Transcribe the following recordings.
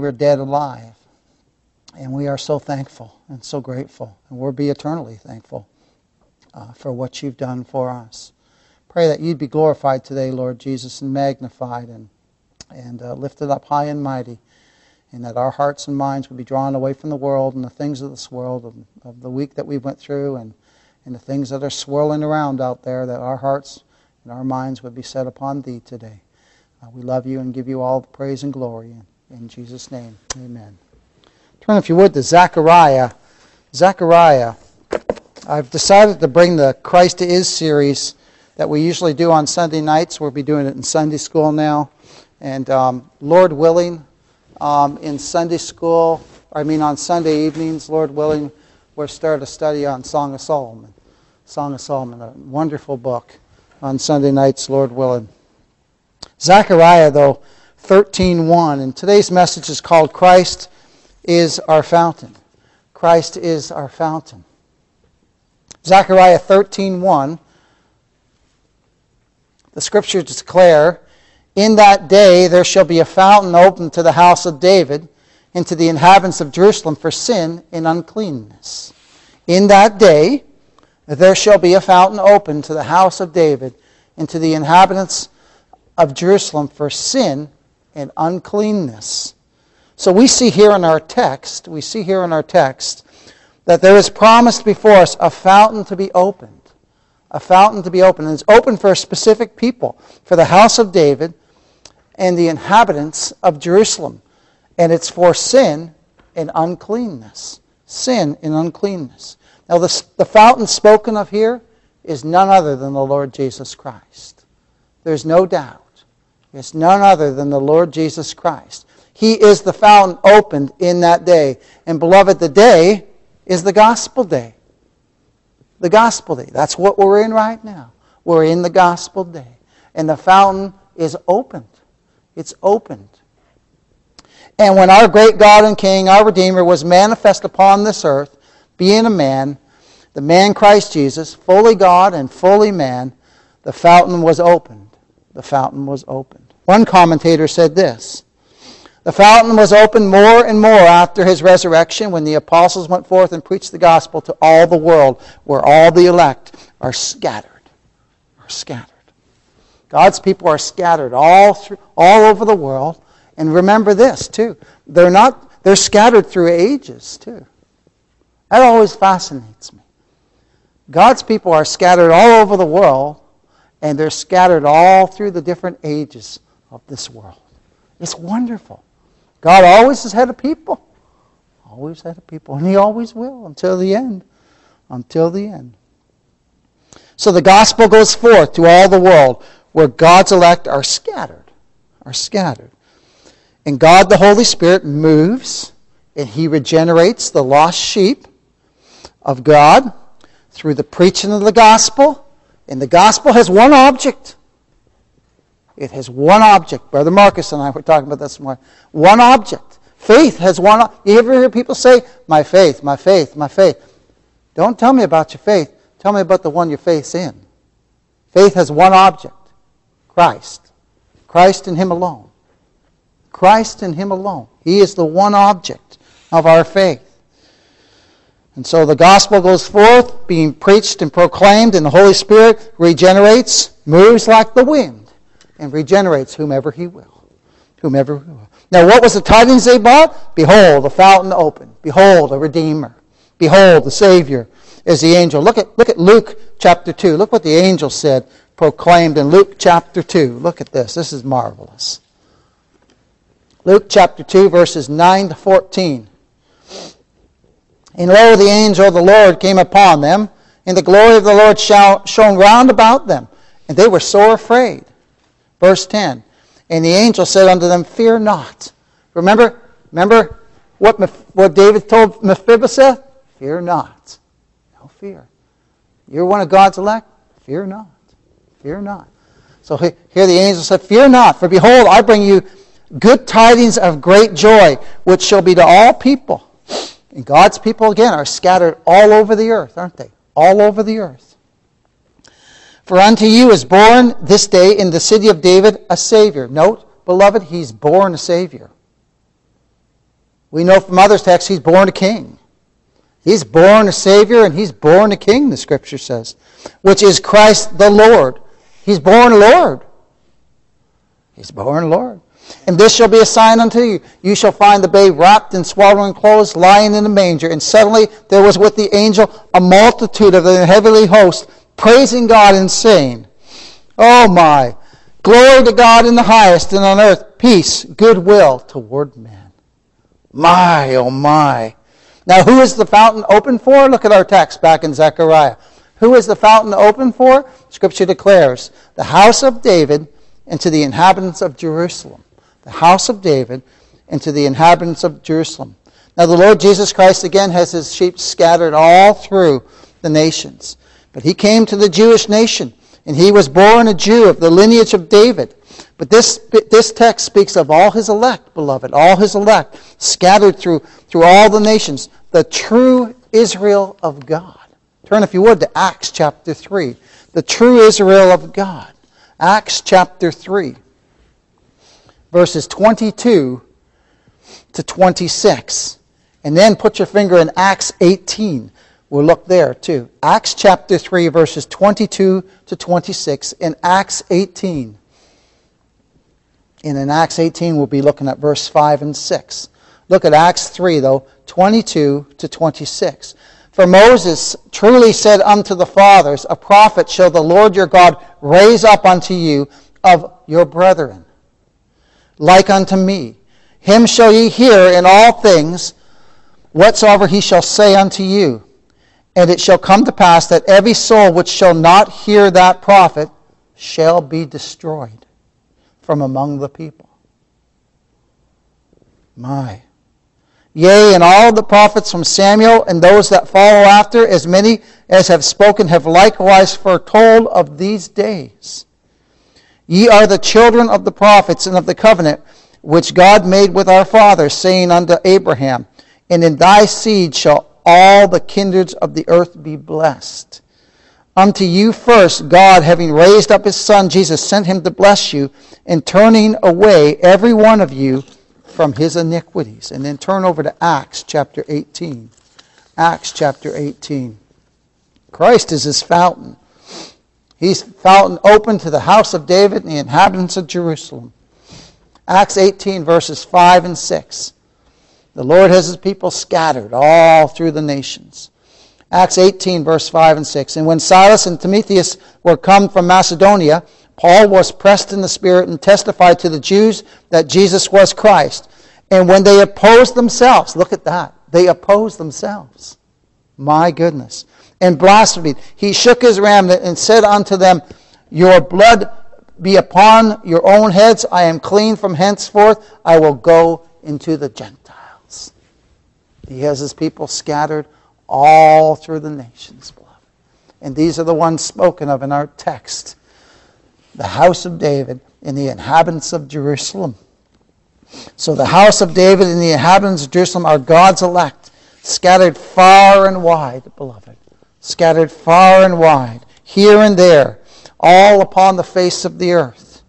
We're dead alive. And we are so thankful and so grateful. And we'll be eternally thankful uh, for what you've done for us. Pray that you'd be glorified today, Lord Jesus, and magnified and, and uh, lifted up high and mighty. And that our hearts and minds would be drawn away from the world and the things of this world, of, of the week that we went through, and, and the things that are swirling around out there, that our hearts and our minds would be set upon Thee today. Uh, we love you and give you all the praise and glory. In, Jesus' name, amen. Turn, if you would, to Zechariah. Zechariah. I've decided to bring the Christ Is series that we usually do on Sunday nights. We'll be doing it in Sunday school now. And um, Lord willing, um, in Sunday school, I mean on Sunday evenings, Lord willing, we'll start a study on Song of Solomon. Song of Solomon, a wonderful book on Sunday nights, Lord willing. Zechariah, though, 13.1, and today's message is called Christ is our fountain. Christ is our fountain. Zechariah 13.1, the scriptures declare, In that day there shall be a fountain opened to the house of David and to the inhabitants of Jerusalem for sin and uncleanness. In that day there shall be a fountain open to the house of David and to the inhabitants of Jerusalem for sin and uncleanness. So we see here in our text, we see here in our text that there is promised before us a fountain to be opened. A fountain to be opened. And it's open for a specific people, for the house of David and the inhabitants of Jerusalem. And it's for sin and uncleanness. Sin and uncleanness. Now, the, the fountain spoken of here is none other than the Lord Jesus Christ. There's no doubt. It's none other than the Lord Jesus Christ. He is the fountain opened in that day. And, beloved, the day is the gospel day. The gospel day. That's what we're in right now. We're in the gospel day. And the fountain is opened. It's opened. And when our great God and King, our Redeemer, was manifest upon this earth, being a man, the man Christ Jesus, fully God and fully man, the fountain was opened. The fountain was opened. One commentator said this The fountain was opened more and more after his resurrection when the apostles went forth and preached the gospel to all the world, where all the elect are scattered. Are scattered. God's people are scattered all through, all over the world. And remember this too. They're not they're scattered through ages too. That always fascinates me. God's people are scattered all over the world, and they're scattered all through the different ages of this world. It's wonderful. God always has had a people. Always had a people, and He always will until the end. Until the end. So the gospel goes forth to all the world where God's elect are scattered. Are scattered. And God the Holy Spirit moves and He regenerates the lost sheep of God through the preaching of the gospel. And the gospel has one object. It has one object. Brother Marcus and I were talking about this morning. One object. Faith has one. You ever hear people say, "My faith, my faith, my faith"? Don't tell me about your faith. Tell me about the one your faith's in. Faith has one object: Christ. Christ and Him alone. Christ and Him alone. He is the one object of our faith. And so the gospel goes forth, being preached and proclaimed, and the Holy Spirit regenerates, moves like the wind, and regenerates whomever he will. Whomever he will. Now, what was the tidings they brought? Behold, a fountain opened. Behold, a Redeemer. Behold, the Savior is the angel. Look at, look at Luke chapter 2. Look what the angel said, proclaimed in Luke chapter 2. Look at this. This is marvelous. Luke chapter 2, verses 9 to 14. And lo, the angel of the Lord came upon them, and the glory of the Lord shone round about them, and they were sore afraid. Verse 10. And the angel said unto them, Fear not. Remember, remember what, what David told Mephibosheth? Fear not. No fear. You're one of God's elect? Fear not. Fear not. So here the angel said, Fear not, for behold, I bring you good tidings of great joy, which shall be to all people. And God's people, again, are scattered all over the earth, aren't they? All over the earth. For unto you is born this day in the city of David a Savior. Note, beloved, he's born a Savior. We know from other texts he's born a king. He's born a Savior and he's born a king, the scripture says, which is Christ the Lord. He's born Lord. He's born Lord. And this shall be a sign unto you. You shall find the babe wrapped in swaddling clothes, lying in a manger. And suddenly there was with the angel a multitude of the heavenly host, praising God and saying, Oh my, glory to God in the highest, and on earth peace, goodwill toward men. My, oh my. Now, who is the fountain open for? Look at our text back in Zechariah. Who is the fountain open for? Scripture declares, the house of David and to the inhabitants of Jerusalem. The house of David and to the inhabitants of Jerusalem. Now, the Lord Jesus Christ again has his sheep scattered all through the nations. But he came to the Jewish nation, and he was born a Jew of the lineage of David. But this, this text speaks of all his elect, beloved, all his elect, scattered through, through all the nations, the true Israel of God. Turn, if you would, to Acts chapter 3. The true Israel of God. Acts chapter 3, verses 22 to 26. And then put your finger in Acts 18. We'll look there too. Acts chapter 3, verses 22 to 26. In Acts 18. And in Acts 18, we'll be looking at verse 5 and 6. Look at Acts 3, though, 22 to 26. For Moses truly said unto the fathers, A prophet shall the Lord your God raise up unto you of your brethren, like unto me. Him shall ye hear in all things whatsoever he shall say unto you. And it shall come to pass that every soul which shall not hear that prophet shall be destroyed from among the people. My. Yea, and all the prophets from Samuel and those that follow after, as many as have spoken, have likewise foretold of these days. Ye are the children of the prophets and of the covenant which God made with our fathers, saying unto Abraham, And in thy seed shall all the kindreds of the earth be blessed. Unto you first, God, having raised up his Son, Jesus, sent him to bless you, in turning away every one of you from his iniquities. And then turn over to Acts chapter 18. Acts chapter 18. Christ is his fountain. He's fountain open to the house of David and the inhabitants of Jerusalem. Acts 18, verses 5 and 6. The Lord has his people scattered all through the nations. Acts 18, verse 5 and 6. And when Silas and Timotheus were come from Macedonia, Paul was pressed in the Spirit and testified to the Jews that Jesus was Christ. And when they opposed themselves, look at that, they opposed themselves. My goodness. And blasphemed. He shook his raiment and said unto them, Your blood be upon your own heads. I am clean from henceforth. I will go into the Gentiles. He has his people scattered all through the nations, beloved. And these are the ones spoken of in our text the house of David and the inhabitants of Jerusalem. So the house of David and the inhabitants of Jerusalem are God's elect, scattered far and wide, beloved. Scattered far and wide, here and there, all upon the face of the earth.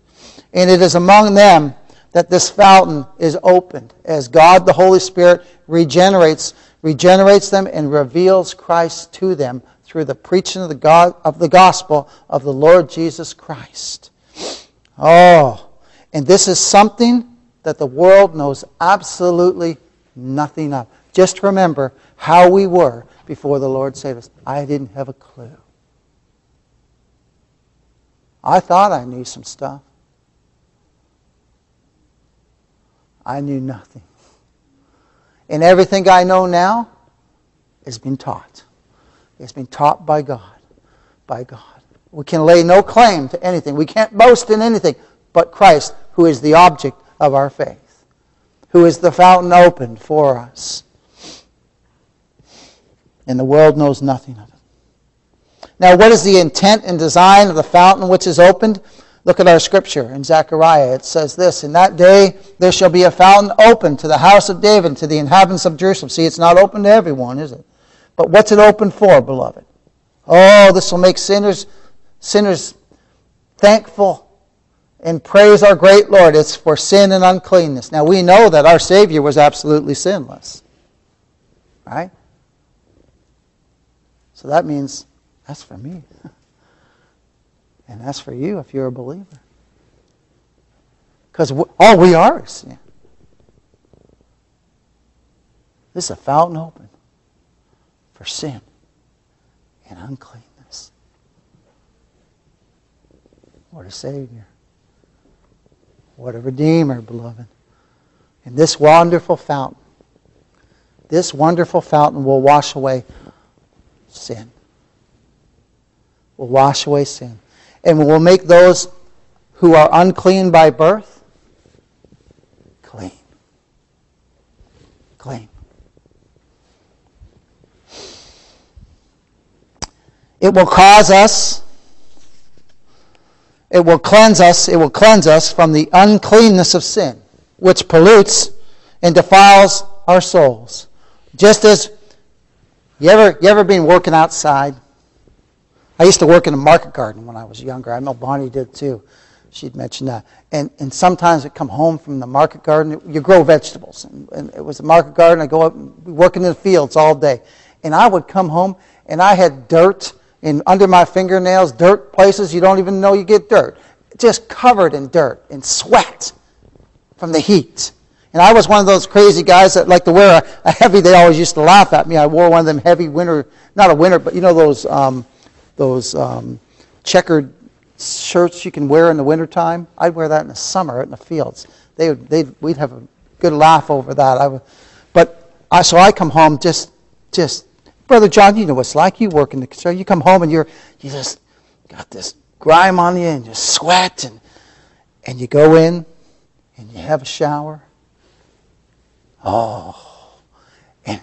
And it is among them that this fountain is opened as God the Holy Spirit regenerates regenerates them and reveals Christ to them through the preaching of the, God, of the gospel of the Lord Jesus Christ. Oh, and this is something that the world knows absolutely nothing of. Just remember how we were before the Lord saved us. I didn't have a clue. I thought I knew some stuff. I knew nothing. And everything I know now has been taught. It's been taught by God. By God. We can lay no claim to anything. We can't boast in anything but Christ, who is the object of our faith, who is the fountain opened for us. And the world knows nothing of it. Now, what is the intent and design of the fountain which is opened? Look at our scripture in Zechariah. It says this In that day there shall be a fountain open to the house of David, to the inhabitants of Jerusalem. See, it's not open to everyone, is it? But what's it open for, beloved? Oh, this will make sinners, sinners thankful and praise our great Lord. It's for sin and uncleanness. Now we know that our Savior was absolutely sinless. Right? So that means that's for me. And that's for you if you're a believer. Because all we are is sin. This is a fountain open for sin and uncleanness. What a Savior. What a Redeemer, beloved. And this wonderful fountain, this wonderful fountain will wash away sin. Will wash away sin. And will make those who are unclean by birth clean. Clean. It will cause us, it will cleanse us, it will cleanse us from the uncleanness of sin, which pollutes and defiles our souls. Just as you ever you ever been working outside? I used to work in a market garden when I was younger. I know Bonnie did too. She'd mentioned that. And and sometimes I'd come home from the market garden. You grow vegetables, and, and it was a market garden. I'd go up and work in the fields all day, and I would come home and I had dirt in under my fingernails, dirt places you don't even know you get dirt. Just covered in dirt and sweat from the heat. And I was one of those crazy guys that like to wear a, a heavy. They always used to laugh at me. I wore one of them heavy winter, not a winter, but you know those um, those um, checkered shirts you can wear in the wintertime. I'd wear that in the summer out in the fields. They would, they'd, we'd have a good laugh over that. I would, but I, so I come home just just Brother John, you know what it's like. You work in the construction. You come home and you're you just got this grime on you and you sweat and and you go in and you have a shower. Oh, and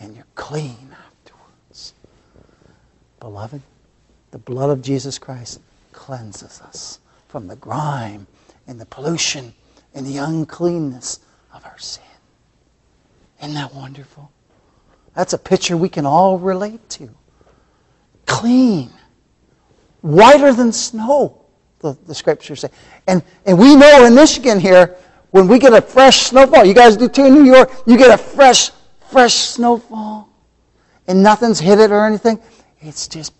and you're clean afterwards. Beloved, the blood of Jesus Christ cleanses us from the grime and the pollution and the uncleanness of our sin. Isn't that wonderful? That's a picture we can all relate to. Clean, whiter than snow, the, the scriptures say. And, and we know in Michigan here, when we get a fresh snowfall, you guys do too in New York, you get a fresh, fresh snowfall, and nothing's hit it or anything. It's just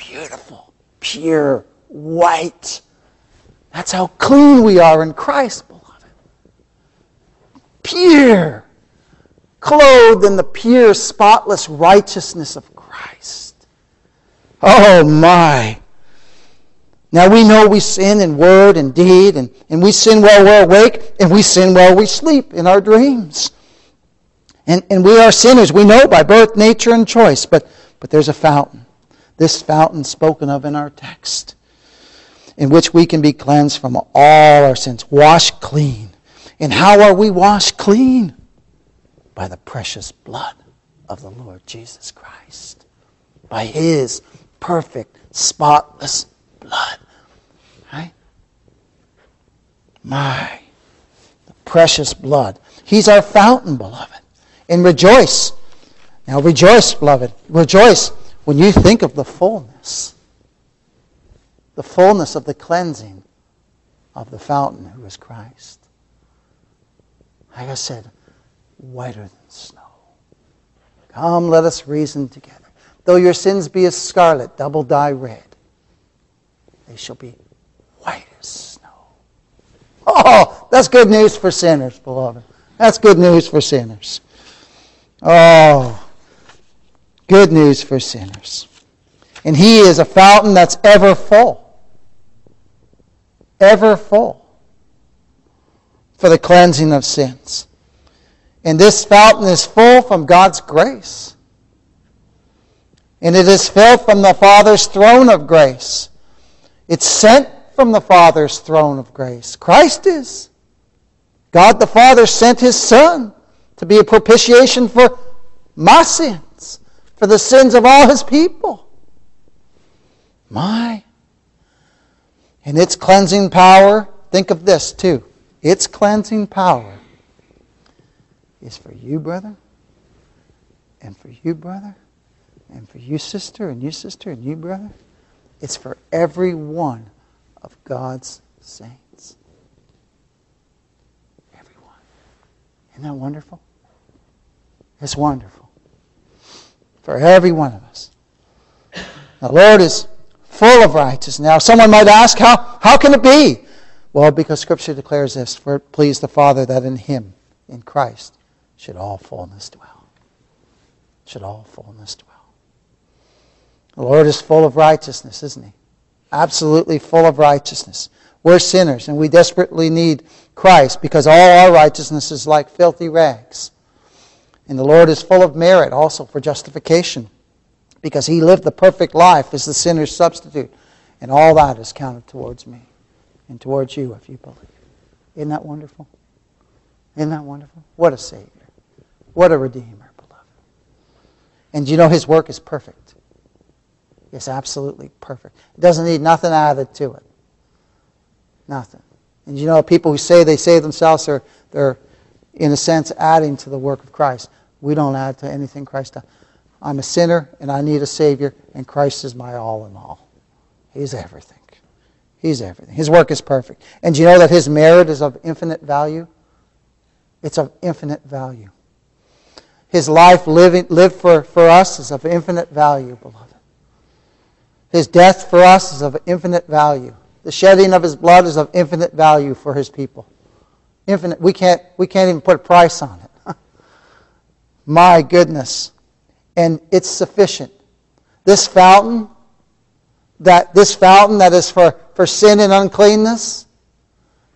beautiful, pure, white. That's how clean we are in Christ, beloved. Pure clothed in the pure, spotless righteousness of Christ. Oh my. Now we know we sin in word and deed, and, and we sin while we're awake, and we sin while we sleep in our dreams. And, and we are sinners, we know by birth, nature, and choice, but, but there's a fountain. This fountain spoken of in our text, in which we can be cleansed from all our sins, washed clean. And how are we washed clean? by the precious blood of the Lord Jesus Christ. By his perfect, spotless blood. Right? My, the precious blood. He's our fountain, beloved. And rejoice. Now rejoice, beloved. Rejoice when you think of the fullness. The fullness of the cleansing of the fountain who is Christ. Like I said, whiter than snow. Come, let us reason together. Though your sins be as scarlet, double dye red, they shall be white as snow. Oh, that's good news for sinners, beloved. That's good news for sinners. Oh, good news for sinners. And He is a fountain that's ever full. Ever full for the cleansing of sins. And this fountain is full from God's grace. And it is filled from the Father's throne of grace. It's sent from the Father's throne of grace. Christ is. God the Father sent His Son to be a propitiation for my sins, for the sins of all His people. My. And its cleansing power, think of this too. Its cleansing power is for you, brother, and for you, brother, and for you, sister, and you, sister, and you, brother. It's for every one of God's saints. Everyone. Isn't that wonderful? It's wonderful. For every one of us. The Lord is full of righteousness. Now, someone might ask, how, how can it be? Well, because Scripture declares this, for it pleased the Father that in Him, in Christ, should all fullness dwell. Should all fullness dwell. The Lord is full of righteousness, isn't He? Absolutely full of righteousness. We're sinners, and we desperately need Christ because all our righteousness is like filthy rags. And the Lord is full of merit also for justification because he lived the perfect life as the sinner's substitute. And all that is counted towards me and towards you if you believe. Isn't that wonderful? Isn't that wonderful? What a Savior. What a Redeemer, beloved. And you know his work is perfect. It's absolutely perfect. It doesn't need nothing added to it. Nothing. And you know, people who say they save themselves are they're in a sense adding to the work of Christ. We don't add to anything Christ does. I'm a sinner and I need a Savior, and Christ is my all in all. He's everything. He's everything. His work is perfect. And do you know that His merit is of infinite value? It's of infinite value. His life living, lived for, for us is of infinite value, beloved. His death for us is of infinite value. The shedding of His blood is of infinite value for His people. Infinite. We can't, we can't even put a price on it. My goodness and it's sufficient. This fountain, that this fountain that is for, for sin and uncleanness,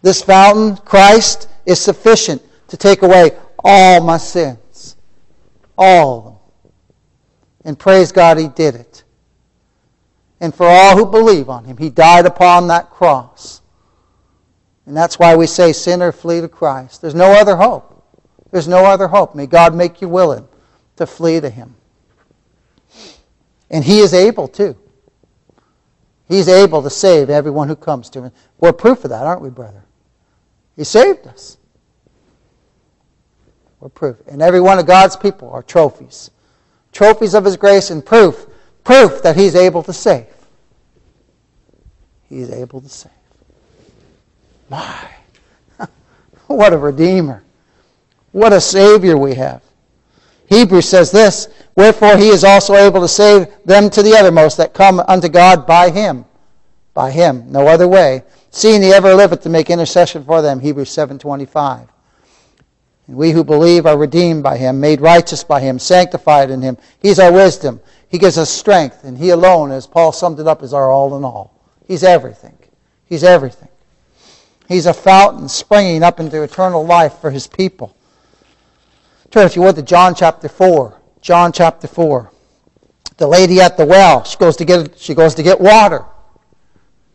this fountain, Christ, is sufficient to take away all my sins. All of them. And praise God, He did it. And for all who believe on Him, He died upon that cross. And that's why we say, Sinner, flee to Christ. There's no other hope. There's no other hope. May God make you willing to flee to Him. And He is able to. He's able to save everyone who comes to Him. We're proof of that, aren't we, brother? He saved us. We're proof. And every one of God's people are trophies. Trophies of His grace and proof. Proof that He's able to save. He's able to save. My. what a Redeemer. What a Savior we have. Hebrews says this Wherefore he is also able to save them to the uttermost that come unto God by him. By him, no other way. Seeing he ever liveth to make intercession for them. Hebrews 7.25. And we who believe are redeemed by him, made righteous by him, sanctified in him. He's our wisdom. He gives us strength. And he alone, as Paul summed it up, is our all in all. He's everything. He's everything. He's a fountain springing up into eternal life for his people. Turn, if you would, to John chapter 4. John chapter 4. The lady at the well, she goes to get, she goes to get water.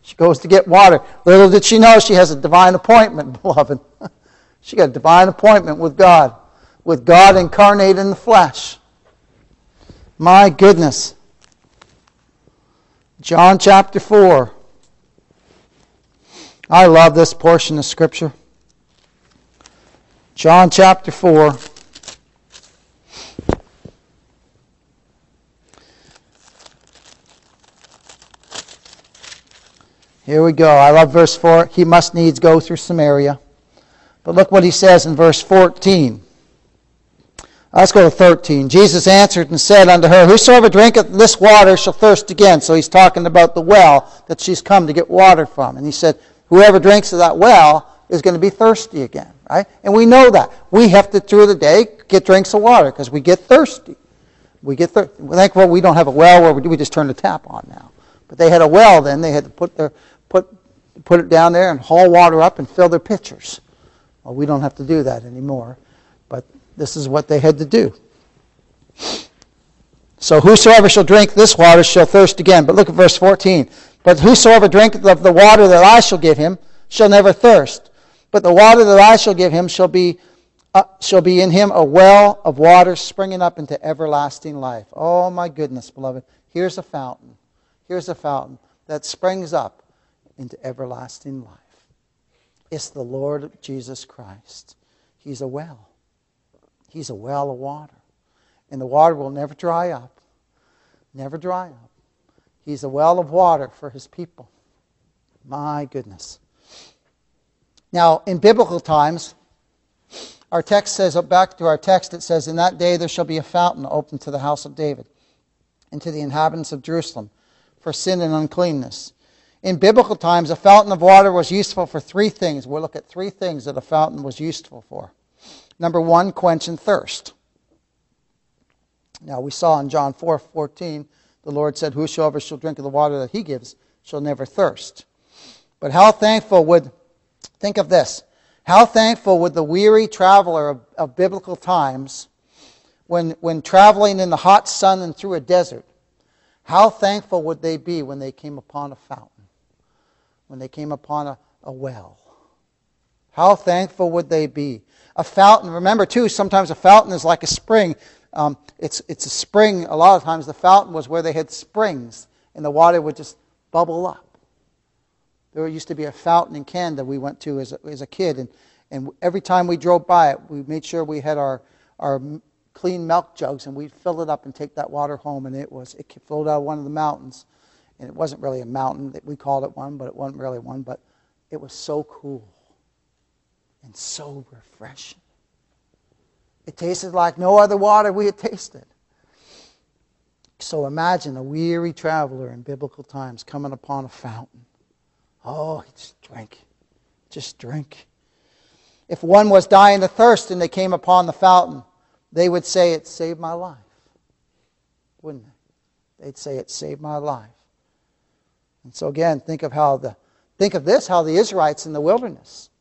She goes to get water. Little did she know she has a divine appointment, beloved. she got a divine appointment with God, with God incarnate in the flesh. My goodness. John chapter 4. I love this portion of Scripture. John chapter 4. Here we go. I love verse 4. He must needs go through Samaria. But look what he says in verse 14. Let's go to 13. Jesus answered and said unto her, Whosoever drinketh this water shall thirst again. So he's talking about the well that she's come to get water from. And he said, Whoever drinks of that well is going to be thirsty again, right? And we know that. We have to, through the day, get drinks of water because we get thirsty. We get thirsty. Thankfully, we don't have a well where we just turn the tap on now. But they had a well then. They had to put their put, put it down there and haul water up and fill their pitchers. Well, we don't have to do that anymore, but this is what they had to do. So whosoever shall drink this water shall thirst again. But look at verse 14. But whosoever drinketh of the water that I shall give him shall never thirst. But the water that I shall give him shall be, uh, shall be in him a well of water springing up into everlasting life. Oh my goodness, beloved. Here's a fountain. Here's a fountain that springs up into everlasting life. It's the Lord Jesus Christ. He's a well. He's a well of water. And the water will never dry up. Never dry up. He's a well of water for his people. My goodness. Now, in biblical times, our text says, back to our text, it says, In that day there shall be a fountain opened to the house of David and to the inhabitants of Jerusalem for sin and uncleanness. In biblical times, a fountain of water was useful for three things. We'll look at three things that a fountain was useful for. Number one, quenching thirst. Now, we saw in John 4 14, the Lord said, Whosoever shall drink of the water that he gives shall never thirst. But how thankful would, think of this, how thankful would the weary traveler of, of biblical times, when, when traveling in the hot sun and through a desert, how thankful would they be when they came upon a fountain, when they came upon a, a well? How thankful would they be? A fountain, remember too, sometimes a fountain is like a spring. Um, it's, it's a spring, a lot of times the fountain was where they had springs, and the water would just bubble up. There used to be a fountain in Canada we went to as a, as a kid, and, and every time we drove by it, we made sure we had our, our clean milk jugs, and we'd fill it up and take that water home, and it was it flowed out of one of the mountains, and it wasn't really a mountain. That we called it one, but it wasn't really one, but it was so cool and so refreshing. It tasted like no other water we had tasted. So imagine a weary traveler in biblical times coming upon a fountain. Oh, just drink. Just drink. If one was dying of thirst and they came upon the fountain, they would say, It saved my life. Wouldn't they? They'd say, It saved my life. And so again, think of how the think of this, how the Israelites in the wilderness.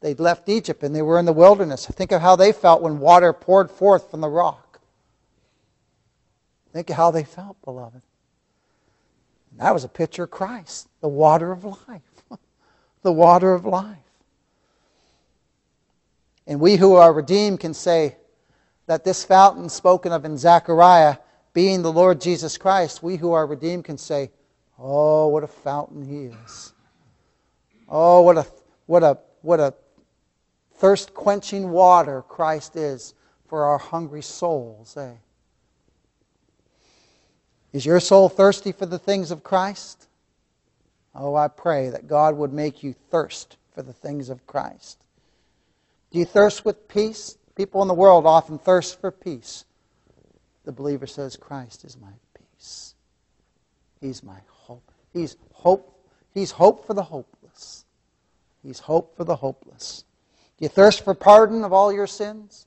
They'd left Egypt and they were in the wilderness. Think of how they felt when water poured forth from the rock. Think of how they felt, beloved. That was a picture of Christ, the water of life. the water of life. And we who are redeemed can say that this fountain spoken of in Zechariah, being the Lord Jesus Christ, we who are redeemed can say, Oh, what a fountain he is. Oh, what a, what a, what a thirst quenching water Christ is for our hungry souls, eh? Is your soul thirsty for the things of Christ? Oh, I pray that God would make you thirst for the things of Christ. Do you thirst with peace? People in the world often thirst for peace. The believer says, Christ is my peace. He's my. He's hope. He's hope for the hopeless. He's hope for the hopeless. Do you thirst for pardon of all your sins?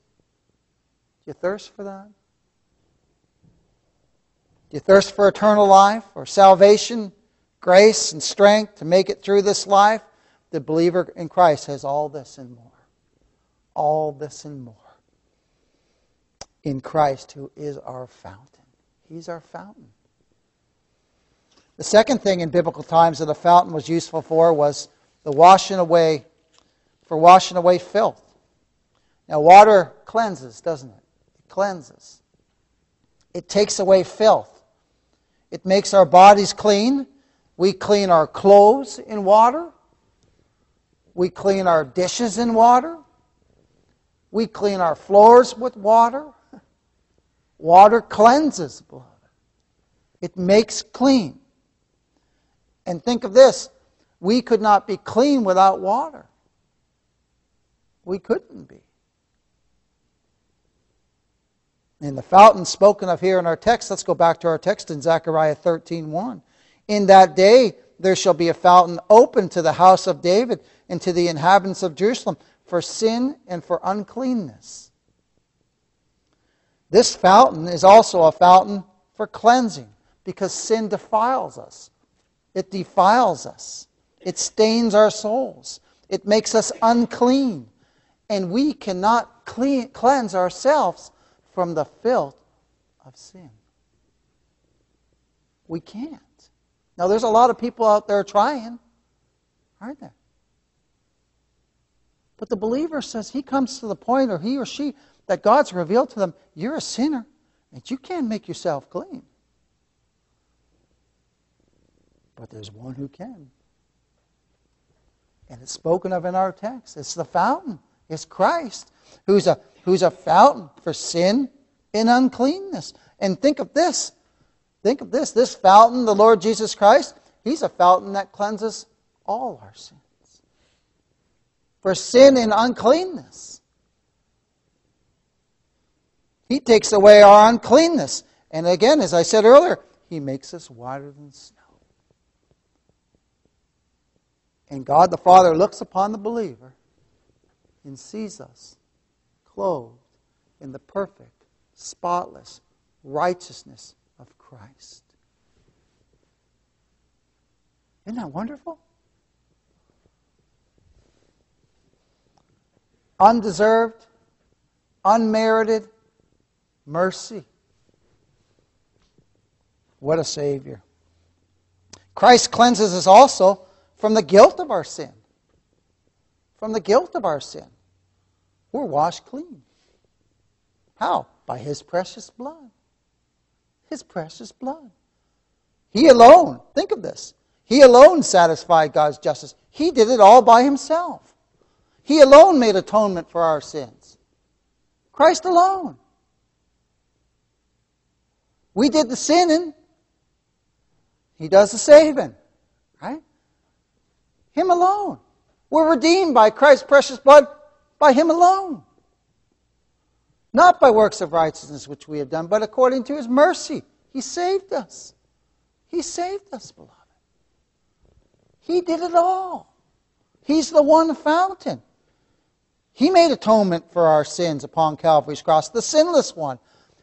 Do you thirst for that? Do you thirst for eternal life or salvation, grace, and strength to make it through this life? The believer in Christ has all this and more. All this and more. In Christ, who is our fountain. He's our fountain. The second thing in biblical times that a fountain was useful for was the washing away, for washing away filth. Now, water cleanses, doesn't it? It cleanses. It takes away filth. It makes our bodies clean. We clean our clothes in water. We clean our dishes in water. We clean our floors with water. Water cleanses, beloved. It makes clean. And think of this we could not be clean without water. We couldn't be. In the fountain spoken of here in our text, let's go back to our text in Zechariah 13:1. In that day there shall be a fountain open to the house of David and to the inhabitants of Jerusalem for sin and for uncleanness. This fountain is also a fountain for cleansing because sin defiles us. It defiles us. It stains our souls. It makes us unclean. And we cannot clean, cleanse ourselves from the filth of sin. We can't. Now, there's a lot of people out there trying, aren't there? But the believer says he comes to the point, or he or she, that God's revealed to them, you're a sinner, and you can't make yourself clean. But there's one who can. And it's spoken of in our text. It's the fountain. It's Christ, who's a who's a fountain for sin and uncleanness. And think of this. Think of this. This fountain, the Lord Jesus Christ, He's a fountain that cleanses all our sins. for sin and uncleanness. He takes away our uncleanness. And again, as I said earlier, He makes us whiter than snow. And God the Father looks upon the believer and sees us clothed in the perfect, spotless righteousness of Christ. Isn't that wonderful? Undeserved, unmerited mercy. What a Savior. Christ cleanses us also from the guilt of our sin. From the guilt of our sin. We're washed clean. How? By His precious blood. His precious blood. He alone, think of this, He alone satisfied God's justice. He did it all by Himself. He alone made atonement for our sins. Christ alone. We did the sinning. He does the saving. Him alone. We're redeemed by Christ's precious blood by Him alone. Not by works of righteousness which we have done, but according to His mercy. He saved us. He saved us, beloved. He did it all. He's the one fountain. He made atonement for our sins upon Calvary's cross, the sinless one.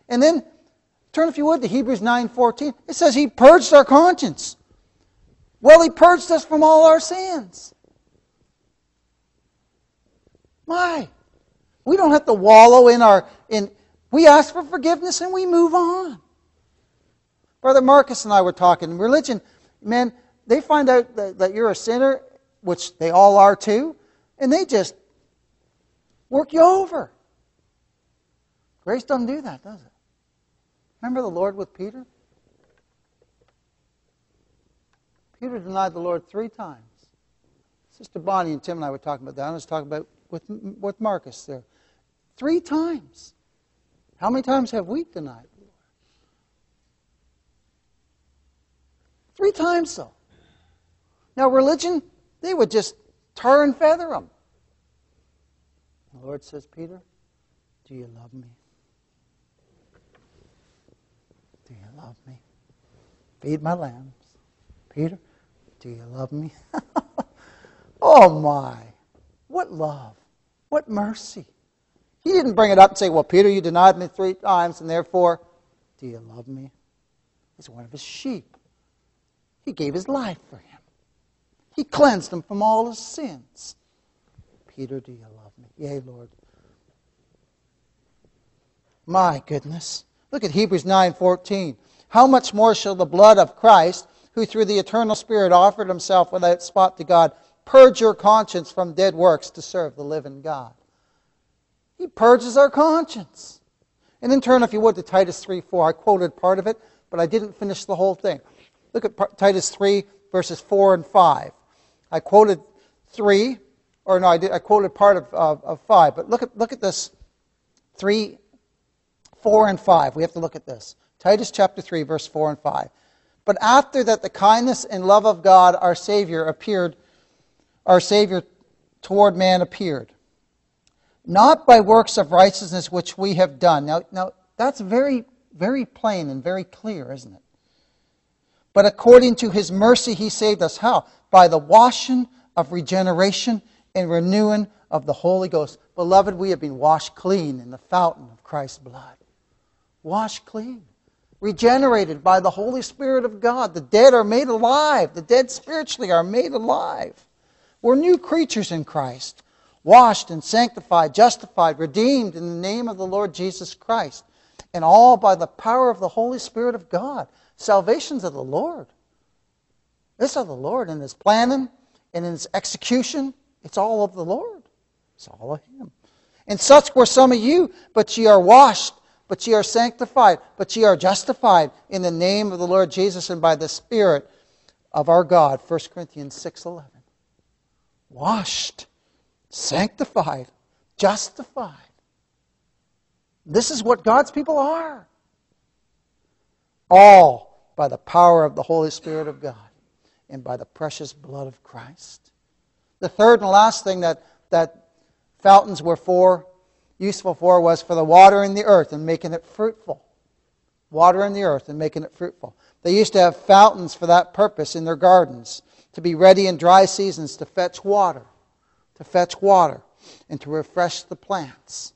And then turn if you would to Hebrews 9:14. It says he purged our conscience well, He purged us from all our sins. Why? We don't have to wallow in our in we ask for forgiveness and we move on. Brother Marcus and I were talking. Religion, man, they find out that, that you're a sinner, which they all are too, and they just work you over. Grace doesn't do that, does it? Remember the Lord with Peter? Peter denied the Lord three times. Sister Bonnie and Tim and I were talking about that. I was talking about with, with Marcus there. Three times. How many times have we denied the Lord? Three times so. Now, religion, they would just tar and feather them. The Lord says, Peter, do you love me? Do you love me? Feed my lambs. Peter, do you love me? oh my. What love. What mercy. He didn't bring it up and say, Well, Peter, you denied me three times, and therefore, do you love me? He's one of his sheep. He gave his life for him. He cleansed him from all his sins. Peter, do you love me? Yea, Lord. My goodness. Look at Hebrews 9:14. How much more shall the blood of Christ, who through the eternal Spirit offered himself without spot to God, purge your conscience from dead works to serve the living God. He purges our conscience. And in turn, if you would, to Titus 3 4. I quoted part of it, but I didn't finish the whole thing. Look at Titus 3, verses 4 and 5. I quoted 3, or no, I, did, I quoted part of, of, of 5, but look at, look at this 3, 4, and 5. We have to look at this. Titus chapter 3, verse 4 and 5. But after that the kindness and love of God our Savior appeared, our Savior toward man appeared. Not by works of righteousness which we have done. Now, now that's very, very plain and very clear, isn't it? But according to his mercy he saved us. How? By the washing of regeneration and renewing of the Holy Ghost. Beloved, we have been washed clean in the fountain of Christ's blood. Washed clean regenerated by the Holy Spirit of God. The dead are made alive. The dead spiritually are made alive. We're new creatures in Christ, washed and sanctified, justified, redeemed in the name of the Lord Jesus Christ, and all by the power of the Holy Spirit of God. Salvation's of the Lord. It's of the Lord in His planning and in His execution. It's all of the Lord. It's all of Him. And such were some of you, but ye are washed but ye are sanctified, but ye are justified in the name of the Lord Jesus and by the Spirit of our God. 1 Corinthians 6.11. Washed, sanctified, justified. This is what God's people are. All by the power of the Holy Spirit of God and by the precious blood of Christ. The third and last thing that that fountains were for, useful for, was for the water in the earth and making it fruitful. Water in the earth and making it fruitful. They used to have fountains for that purpose in their gardens, to be ready in dry seasons to fetch water, to fetch water, and to refresh the plants.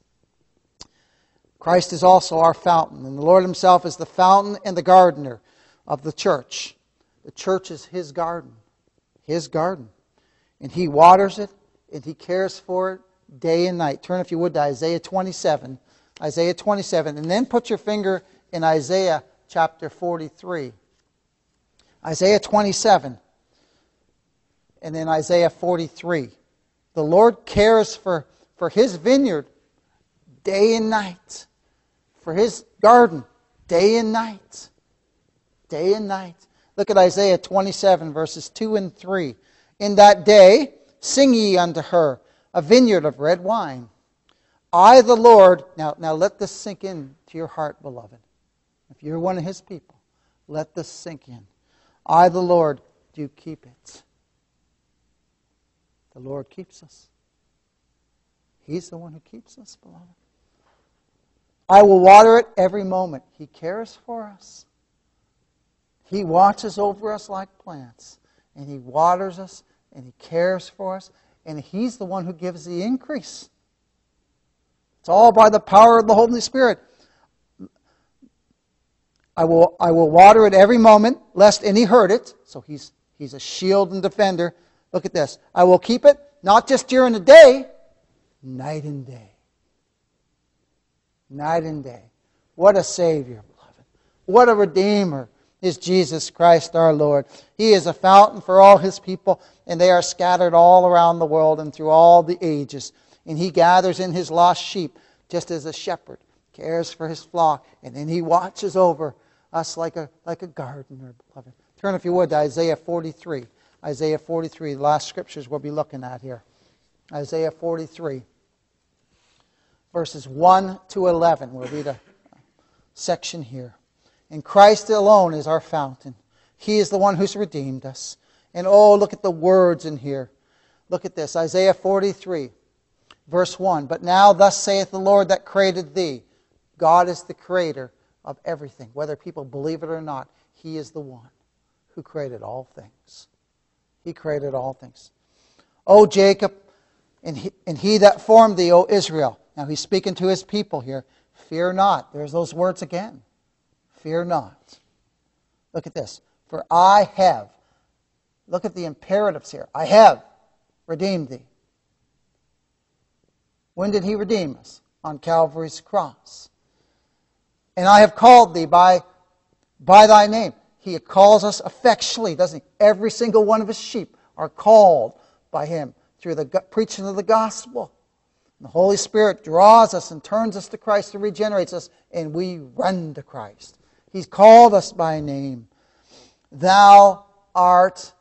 Christ is also our fountain, and the Lord Himself is the fountain and the gardener of the church. The church is His garden, His garden. And He waters it, and He cares for it day and night. Turn, if you would, to Isaiah 27. Isaiah 27. And then put your finger in Isaiah chapter 43. Isaiah 27. And then Isaiah 43. The Lord cares for, for His vineyard day and night for his garden day and night. Day and night. Look at Isaiah 27, verses 2 and 3. In that day, sing ye unto her a vineyard of red wine. I, the Lord, now, now let this sink in to your heart, beloved. If you're one of his people, let this sink in. I, the Lord, do keep it. The Lord keeps us. He's the one who keeps us, beloved. I will water it every moment. He cares for us. He watches over us like plants, and He waters us, and He cares for us, and He's the one who gives the increase. It's all by the power of the Holy Spirit. I will, I will water it every moment, lest any hurt it. So he's, he's a shield and defender. Look at this. I will keep it, not just during the day, night and day night and day. What a Savior, beloved. What a Redeemer is Jesus Christ our Lord. He is a fountain for all His people, and they are scattered all around the world and through all the ages. And He gathers in His lost sheep just as a shepherd cares for his flock, and then He watches over us like a, like a gardener, beloved. Turn, if you would, to Isaiah 43. Isaiah 43, the last scriptures we'll be looking at here. Isaiah 43 verses 1 to 11. We'll read a section here. And Christ alone is our fountain. He is the one who's redeemed us. And oh, look at the words in here. Look at this Isaiah 43, verse 1. But now, thus saith the Lord that created thee. God is the creator of everything. Whether people believe it or not, He is the one who created all things. He created all things. O Jacob, and he, and he that formed thee, O Israel. Now he's speaking to his people here. Fear not. There's those words again. Fear not. Look at this. For I have, look at the imperatives here. I have redeemed thee. When did he redeem us? On Calvary's cross. And I have called thee by, by thy name. He calls us effectually, doesn't he? Every single one of his sheep are called by him through the preaching of the gospel. The Holy Spirit draws us and turns us to Christ and regenerates us, and we run to Christ. He's called us by name. Thou art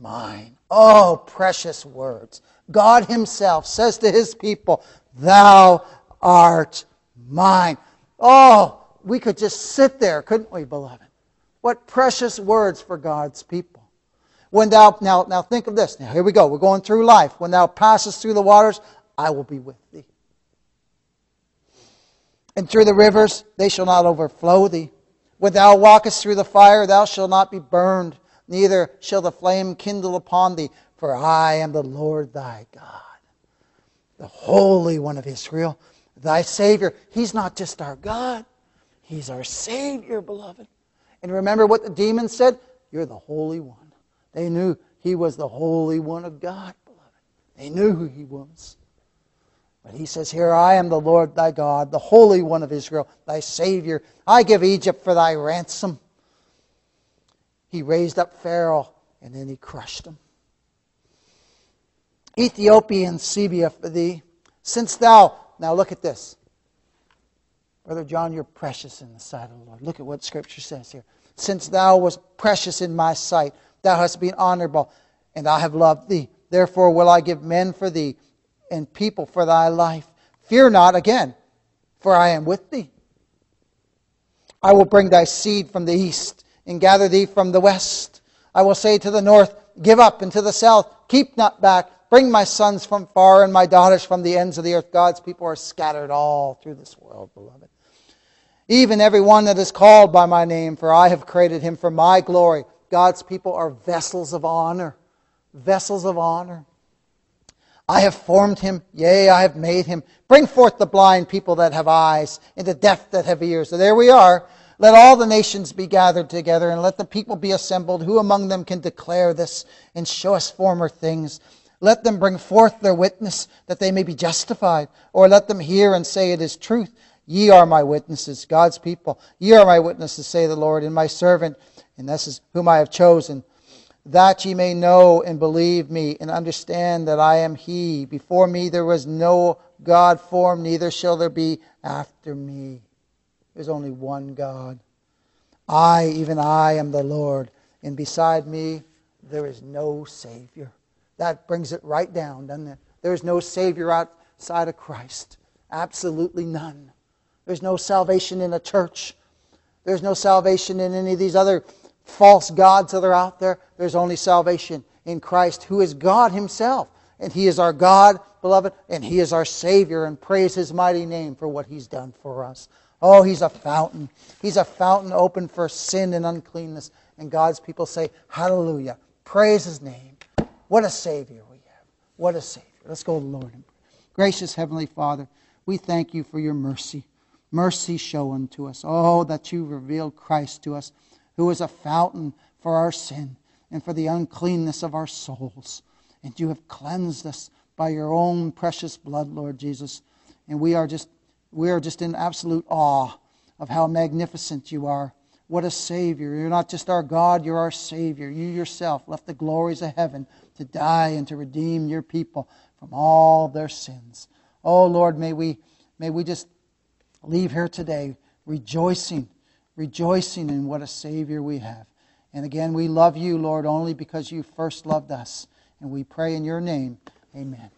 mine. Oh, precious words. God Himself says to His people, Thou art mine. Oh, we could just sit there, couldn't we, beloved? What precious words for God's people. When thou, now, now think of this. Now, here we go. We're going through life. When thou passest through the waters, I will be with thee. And through the rivers, they shall not overflow thee. When thou walkest through the fire, thou shalt not be burned, neither shall the flame kindle upon thee, for I am the Lord thy God, the Holy One of Israel, thy Savior. He's not just our God, He's our Savior, beloved. And remember what the demons said? You're the Holy One. They knew He was the Holy One of God, beloved. They knew who He was. But he says, Here I am the Lord thy God, the Holy One of Israel, thy Savior. I give Egypt for thy ransom. He raised up Pharaoh, and then he crushed him. Ethiopian Seba for thee, since thou, now look at this. Brother John, you're precious in the sight of the Lord. Look at what Scripture says here. Since thou wast precious in my sight, thou hast been honorable, and I have loved thee. Therefore will I give men for thee and people for thy life. Fear not again, for I am with thee. I will bring thy seed from the east and gather thee from the west. I will say to the north, Give up, and to the south, Keep not back. Bring my sons from far and my daughters from the ends of the earth. God's people are scattered all through this world, beloved. Even every one that is called by my name, for I have created him for my glory. God's people are vessels of honor. Vessels of honor. I have formed him, yea, I have made him. Bring forth the blind people that have eyes, and the deaf that have ears. So there we are. Let all the nations be gathered together, and let the people be assembled. Who among them can declare this and show us former things? Let them bring forth their witness, that they may be justified. Or let them hear and say, It is truth. Ye are my witnesses, God's people. Ye are my witnesses, say the Lord, and my servant, and this is whom I have chosen, that ye may know and believe me, and understand that I am He. Before me there was no God formed, neither shall there be after me. There's only one God. I, even I, am the Lord, and beside me there is no Savior. That brings it right down, doesn't it? There is no Savior outside of Christ. Absolutely none. There's no salvation in a church. There's no salvation in any of these other false gods that are out there. There's only salvation in Christ, who is God Himself. And He is our God, beloved, and He is our Savior, and praise His mighty name for what He's done for us. Oh, He's a fountain. He's a fountain open for sin and uncleanness. And God's people say, Hallelujah. Praise His name. What a Savior we have. What a Savior. Let's go to the Lord. Gracious Heavenly Father, we thank you for your mercy. Mercy shown to us. Oh, that you revealed Christ to us, who is a fountain for our sin and for the uncleanness of our souls. And you have cleansed us by your own precious blood, Lord Jesus. And we are just we are just in absolute awe of how magnificent you are. What a Savior. You're not just our God, you're our Savior. You yourself left the glories of heaven to die and to redeem your people from all their sins. Oh Lord, may we may we just leave here today rejoicing, rejoicing in what a Savior we have. And again, we love you, Lord, only because you first loved us. And we pray in your name. Amen.